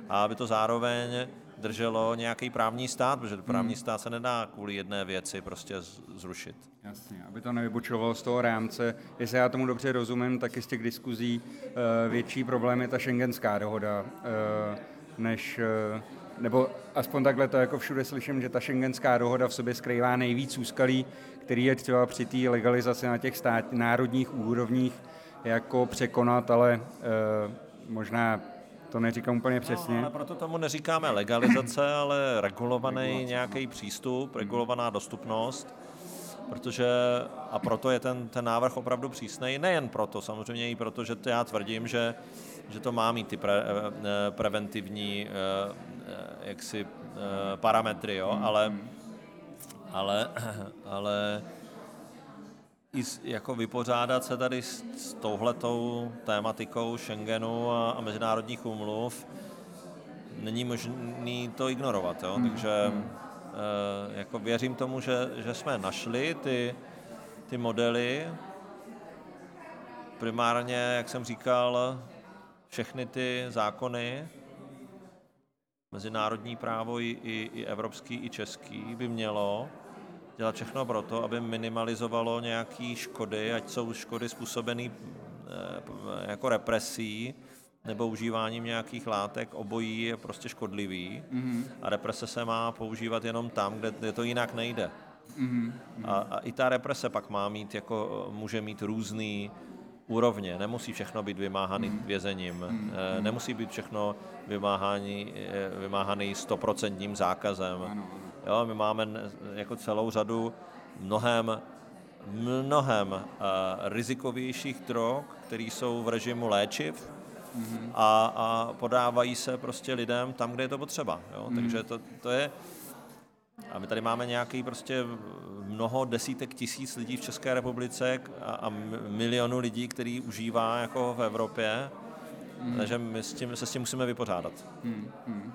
a aby to zároveň drželo nějaký právní stát, protože právní hmm. stát se nedá kvůli jedné věci prostě zrušit. Jasně, aby to nevybočovalo z toho rámce. Jestli já tomu dobře rozumím, tak z těch diskuzí eh, větší problém je ta šengenská dohoda, eh, než, eh, nebo aspoň takhle to jako všude slyším, že ta šengenská dohoda v sobě skrývá nejvíc úskalí, který je třeba při té legalizaci na těch stát, národních úrovních jako překonat, ale možná to neříkám úplně přesně. No, ale proto tomu neříkáme legalizace, ale regulovaný nějaký přístup, regulovaná dostupnost, protože a proto je ten, ten návrh opravdu přísný, nejen proto, samozřejmě i proto, že já tvrdím, že, že to má mít ty pre, eh, preventivní eh, eh, jaksi parametry, jo, ale, ale, ale i jako vypořádat se tady s, s touhletou tématikou Schengenu a, a mezinárodních úmluv není možný to ignorovat, jo? Hmm. takže. E, jako věřím tomu, že, že jsme našli ty, ty modely, primárně, jak jsem říkal, všechny ty zákony, mezinárodní právo i, i, i evropský, i český by mělo dělat všechno pro to, aby minimalizovalo nějaké škody, ať jsou škody způsobené eh, jako represí, nebo užíváním nějakých látek, obojí je prostě škodlivý mm-hmm. a represe se má používat jenom tam, kde, kde to jinak nejde. Mm-hmm. A, a i ta represe pak má mít, jako může mít různý úrovně. Nemusí všechno být vymáhaný mm. vězením, mm. nemusí být všechno vymáhaný, eh, vymáhaný stoprocentním zákazem. Ano, ano. Jo, my máme jako celou řadu mnohem, mnohem uh, rizikovějších drog, které jsou v režimu léčiv mm-hmm. a, a podávají se prostě lidem tam, kde je to potřeba. Jo? Mm-hmm. Takže to, to je... A my tady máme nějaký prostě mnoho desítek tisíc lidí v České republice a, a milionu lidí, který užívá jako v Evropě, mm. takže my s tím, se s tím musíme vypořádat. Mm.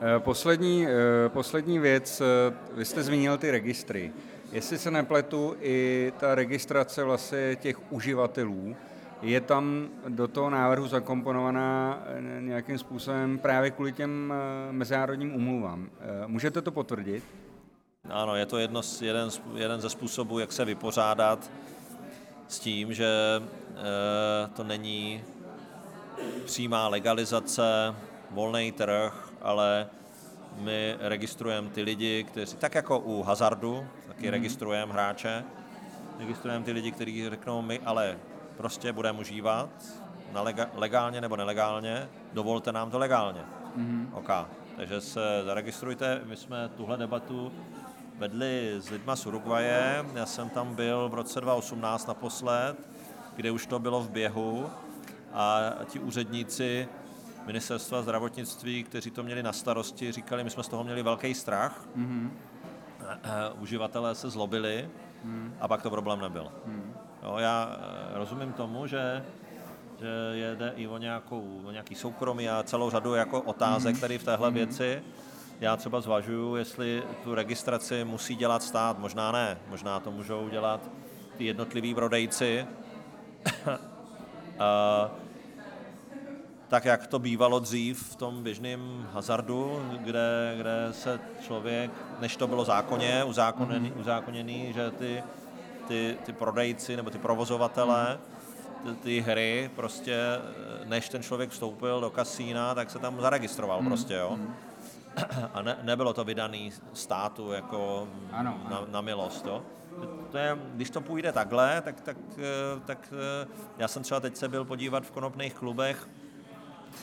Eh, poslední, eh, poslední věc, eh, vy jste zmínil ty registry. Jestli se nepletu, i ta registrace vlastně těch uživatelů je tam do toho návrhu zakomponovaná nějakým způsobem právě kvůli těm mezinárodním umluvám. Můžete to potvrdit? Ano, je to jedno, jeden, jeden ze způsobů, jak se vypořádat s tím, že e, to není přímá legalizace, volný trh, ale my registrujeme ty lidi, kteří, tak jako u hazardu, taky mm. registrujeme hráče, registrujeme ty lidi, kteří řeknou, my ale prostě budeme užívat na lega, legálně nebo nelegálně, dovolte nám to legálně. Mm-hmm. OK. Takže se zaregistrujte. My jsme tuhle debatu vedli s lidma z Uruguaje. Já jsem tam byl v roce 2018 naposled, kde už to bylo v běhu a ti úředníci ministerstva zdravotnictví, kteří to měli na starosti, říkali, my jsme z toho měli velký strach. Mm-hmm. Uživatelé se zlobili mm. a pak to problém nebyl. Mm. Jo, já eh, rozumím tomu, že že jde i o, nějakou, o nějaký soukromí a celou řadu jako otázek mm. tady v téhle mm. věci. Já třeba zvažuju, jestli tu registraci musí dělat stát, možná ne, možná to můžou dělat ty jednotliví prodejci. a, tak jak to bývalo dřív v tom běžném hazardu, kde, kde se člověk, než to bylo zákonně, uzákoněný, mm. uzákoněný že ty, ty, ty prodejci nebo ty provozovatelé mm ty, ty hry, prostě než ten člověk vstoupil do kasína, tak se tam zaregistroval mm. prostě, jo. Mm. A ne, nebylo to vydaný státu jako ano, na, na milost, jo. To je, když to půjde takhle, tak, tak, eh, tak eh, já jsem třeba teď se byl podívat v konopných klubech,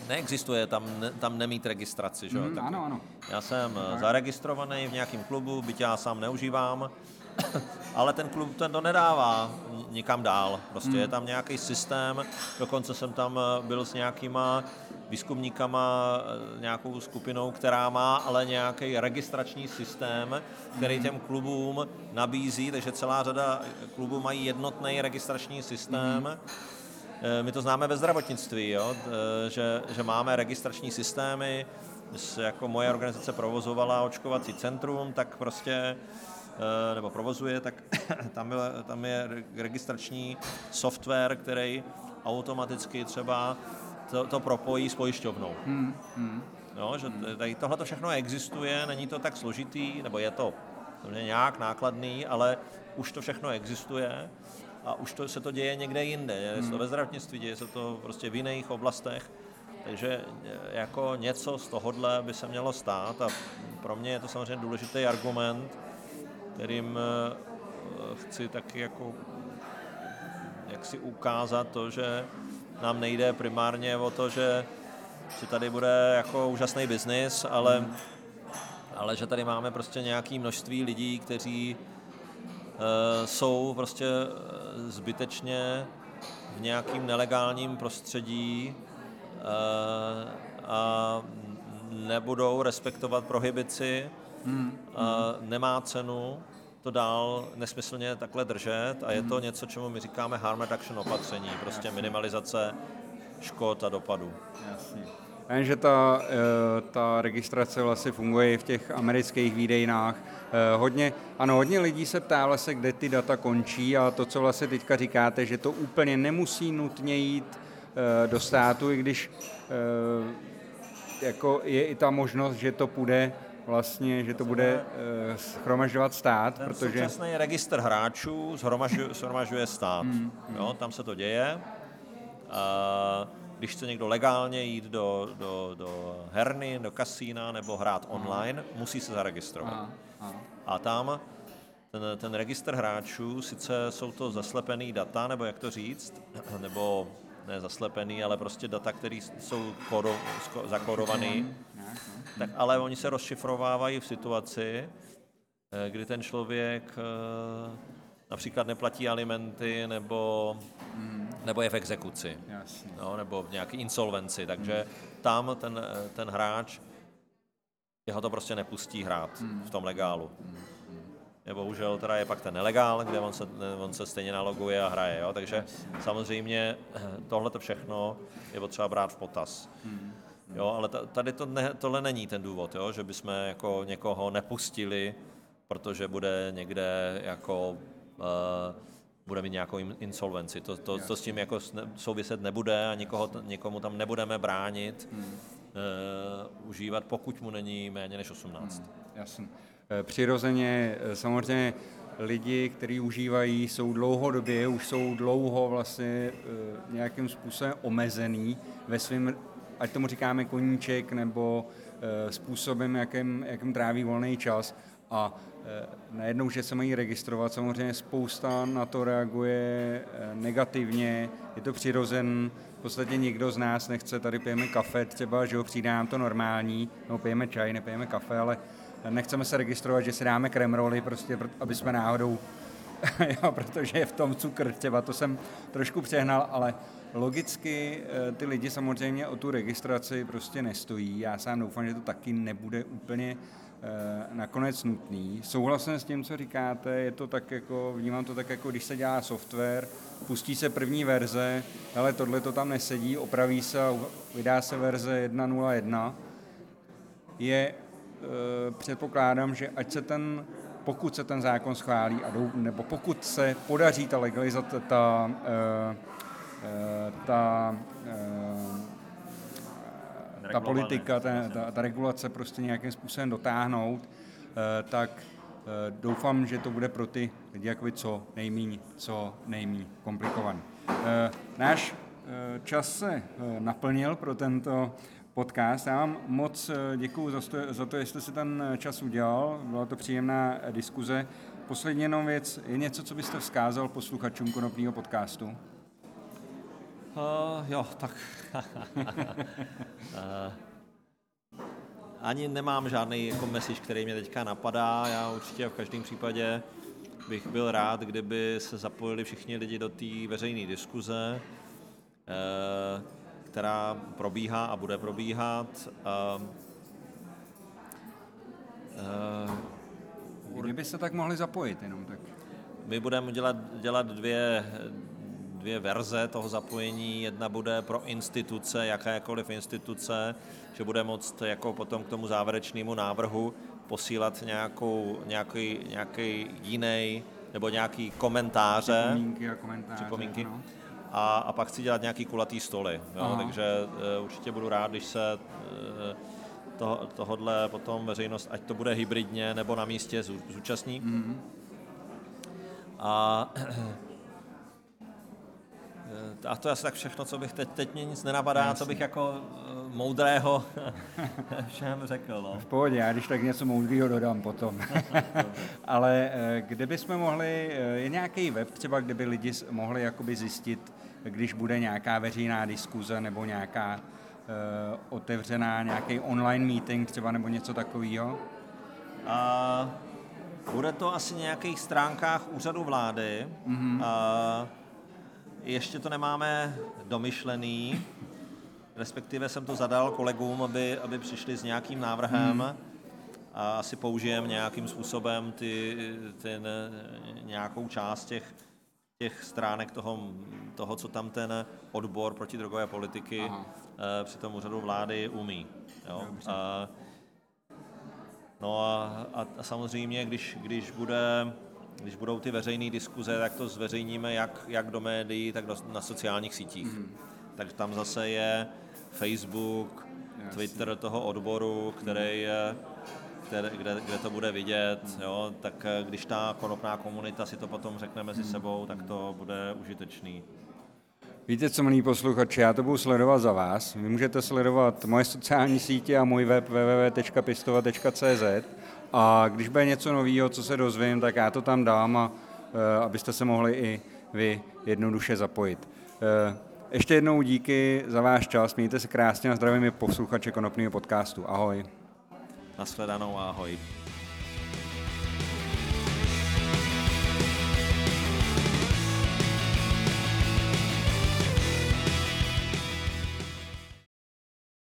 neexistuje tam, ne, tam nemít registraci, že? Mm, tak ano, ano. Já jsem tak. Eh, zaregistrovaný v nějakém klubu, byť já sám neužívám, ale ten klub ten to nedává nikam dál. Prostě hmm. je tam nějaký systém, dokonce jsem tam eh, byl s nějakýma výzkumníkama, eh, nějakou skupinou, která má ale nějaký registrační systém, který těm klubům nabízí, takže celá řada klubů mají jednotný registrační systém. Hmm. My to známe ve zdravotnictví, jo? Že, že máme registrační systémy, jako moje organizace provozovala očkovací centrum, tak prostě Eh, nebo provozuje, tak tam je, tam je registrační software, který automaticky třeba to, to propojí s pojišťovnou. Hmm, hmm. No, že tady tohle to všechno existuje, není to tak složitý, nebo je to, je nějak nákladný, ale už to všechno existuje a už to, se to děje někde jinde. Je hmm. to ve zdravotnictví, děje se to prostě v jiných oblastech. Takže eh, jako něco z tohohle by se mělo stát a pro mě je to samozřejmě důležitý argument, kterým eh, chci taky jako jak si ukázat to, že nám nejde primárně o to, že, že tady bude jako úžasný biznis, ale, hmm. ale že tady máme prostě nějaké množství lidí, kteří uh, jsou prostě eh, zbytečně v nějakým nelegálním prostředí uh, a nebudou respektovat prohibici, hmm. a nemá cenu to dál nesmyslně takhle držet a je to něco, čemu my říkáme harm reduction opatření, prostě minimalizace škod a dopadů. Jasně. Že ta, eh, ta registrace vlastně funguje i v těch amerických výdejnách. Eh, hodně, ano, hodně lidí se ptá vlastně, kde ty data končí a to, co vlastně teďka říkáte, že to úplně nemusí nutně jít eh, do státu, i když jako je i ta možnost, že to půjde vlastně, že to bude uh, schromažďovat stát, Ten protože... současný registr hráčů schromažuje stát. Mm, mm. Jo, tam se to děje. Uh, když chce někdo legálně jít do, do, do herny, do kasína nebo hrát online, mm. musí se zaregistrovat. A, a. a tam ten, ten registr hráčů, sice jsou to zaslepený data, nebo jak to říct, nebo ne zaslepený, ale prostě data, které jsou kodo, zakorované, tak ale oni se rozšifrovávají v situaci, eh, kdy ten člověk eh, například neplatí alimenty nebo, hmm. nebo je v exekuci, no, nebo v nějaké insolvenci, takže tam ten, eh, ten hráč jeho to prostě nepustí hrát hmm. v tom legálu. Hmm bohužel teda je pak ten nelegál, kde on se, on se stejně naloguje a hraje. Jo? Takže samozřejmě tohle to všechno je potřeba brát v potaz. Jo, ale tady to ne, tohle není ten důvod, jo? že bychom jako někoho nepustili, protože bude někde jako uh, bude mít nějakou insolvenci. To, to, to s tím jako souviset nebude a nikoho, nikomu tam nebudeme bránit hmm. uh, užívat, pokud mu není méně než 18. Hmm, jasně. Eh, přirozeně eh, samozřejmě lidi, kteří užívají, jsou dlouhodobě, už jsou dlouho vlastně eh, nějakým způsobem omezený ve svém, ať tomu říkáme koníček, nebo způsobem, jakým, jakým tráví volný čas. A najednou, že se mají registrovat, samozřejmě spousta na to reaguje negativně, je to přirozen, v podstatě nikdo z nás nechce, tady pijeme kafe třeba, že ho přijde nám to normální, no pijeme čaj, nepijeme kafe, ale nechceme se registrovat, že si dáme kremroly, prostě, aby jsme náhodou, jo, protože je v tom cukr třeba, to jsem trošku přehnal, ale logicky eh, ty lidi samozřejmě o tu registraci prostě nestojí. Já sám doufám, že to taky nebude úplně Eh, nakonec nutný. Souhlasím s tím, co říkáte, je to tak jako, vnímám to tak jako, když se dělá software, pustí se první verze, ale tohle to tam nesedí, opraví se a vydá se verze 1.0.1. Je, předpokládám, že ať se ten, pokud se ten zákon schválí, a dou, nebo pokud se podaří ta legalizace, ta, e, e, ta e, ta politika, ta, ta, ta regulace prostě nějakým způsobem dotáhnout, eh, tak eh, doufám, že to bude pro ty lidi jakoby co nejméně, co nejméně komplikovaný. Eh, náš čas se naplnil pro tento podcast. Já vám moc děkuji za to, za to, jestli si ten čas udělal. Byla to příjemná diskuze. Poslední jenom věc, je něco, co byste vzkázal posluchačům konopního podcastu? Uh, jo, tak ani nemám žádný jako message, který mě teďka napadá. Já určitě v každém případě bych byl rád, kdyby se zapojili všichni lidi do té veřejné diskuze, uh, která probíhá a bude probíhat. Uh, uh, Kdyby se tak mohli zapojit jenom tak. My budeme dělat, dělat dvě, dvě verze toho zapojení. Jedna bude pro instituce, jakékoliv instituce, že bude moct jako potom k tomu závěrečnému návrhu posílat nějakou, nějaký, nějaký jiný nebo nějaký komentáře. Připomínky a komentáře. Připomínky. A, a pak chci dělat nějaký kulatý stoly. Jo? Takže uh, určitě budu rád, když se uh, to, tohodle potom veřejnost, ať to bude hybridně nebo na místě, zúčastní. Mm-hmm. A Eh, a to je asi tak všechno, co bych teď, teď mě nic nenapadá, Jasně. co bych jako uh, moudrého všem řekl. No. V pohodě, já když tak něco moudrého dodám potom. Ale uh, kde bychom mohli, je nějaký web třeba, kde by lidi mohli jakoby zjistit, když bude nějaká veřejná diskuze nebo nějaká uh, otevřená, nějaký online meeting třeba nebo něco takového? Uh, bude to asi nějakých stránkách úřadu vlády. Mm-hmm. Uh, ještě to nemáme domyšlený, respektive jsem to zadal kolegům, aby, aby přišli s nějakým návrhem hmm. a asi použijeme nějakým způsobem ty, ten, nějakou část těch, těch stránek toho, toho, co tam ten odbor drogové politiky Aha. Eh, při tom úřadu vlády umí. Jo? A, no a, a, a samozřejmě, když, když bude když budou ty veřejné diskuze, tak to zveřejníme jak, jak do médií, tak do, na sociálních sítích. Mm. Tak tam zase je Facebook, Jasně. Twitter toho odboru, který je, které, kde, kde to bude vidět, mm. jo, tak eh, když ta konopná komunita si to potom řekne mezi mm. sebou, tak to bude užitečný. Víte co, milí posluchači, já to budu sledovat za vás. Vy můžete sledovat moje sociální sítě a můj web www.pistova.cz a když bude něco nového, co se dozvím, tak já to tam dám, a, e, abyste se mohli i vy jednoduše zapojit. E, ještě jednou díky za váš čas, mějte se krásně a zdravím posluchače Konopného podcastu. Ahoj. Naschledanou a ahoj.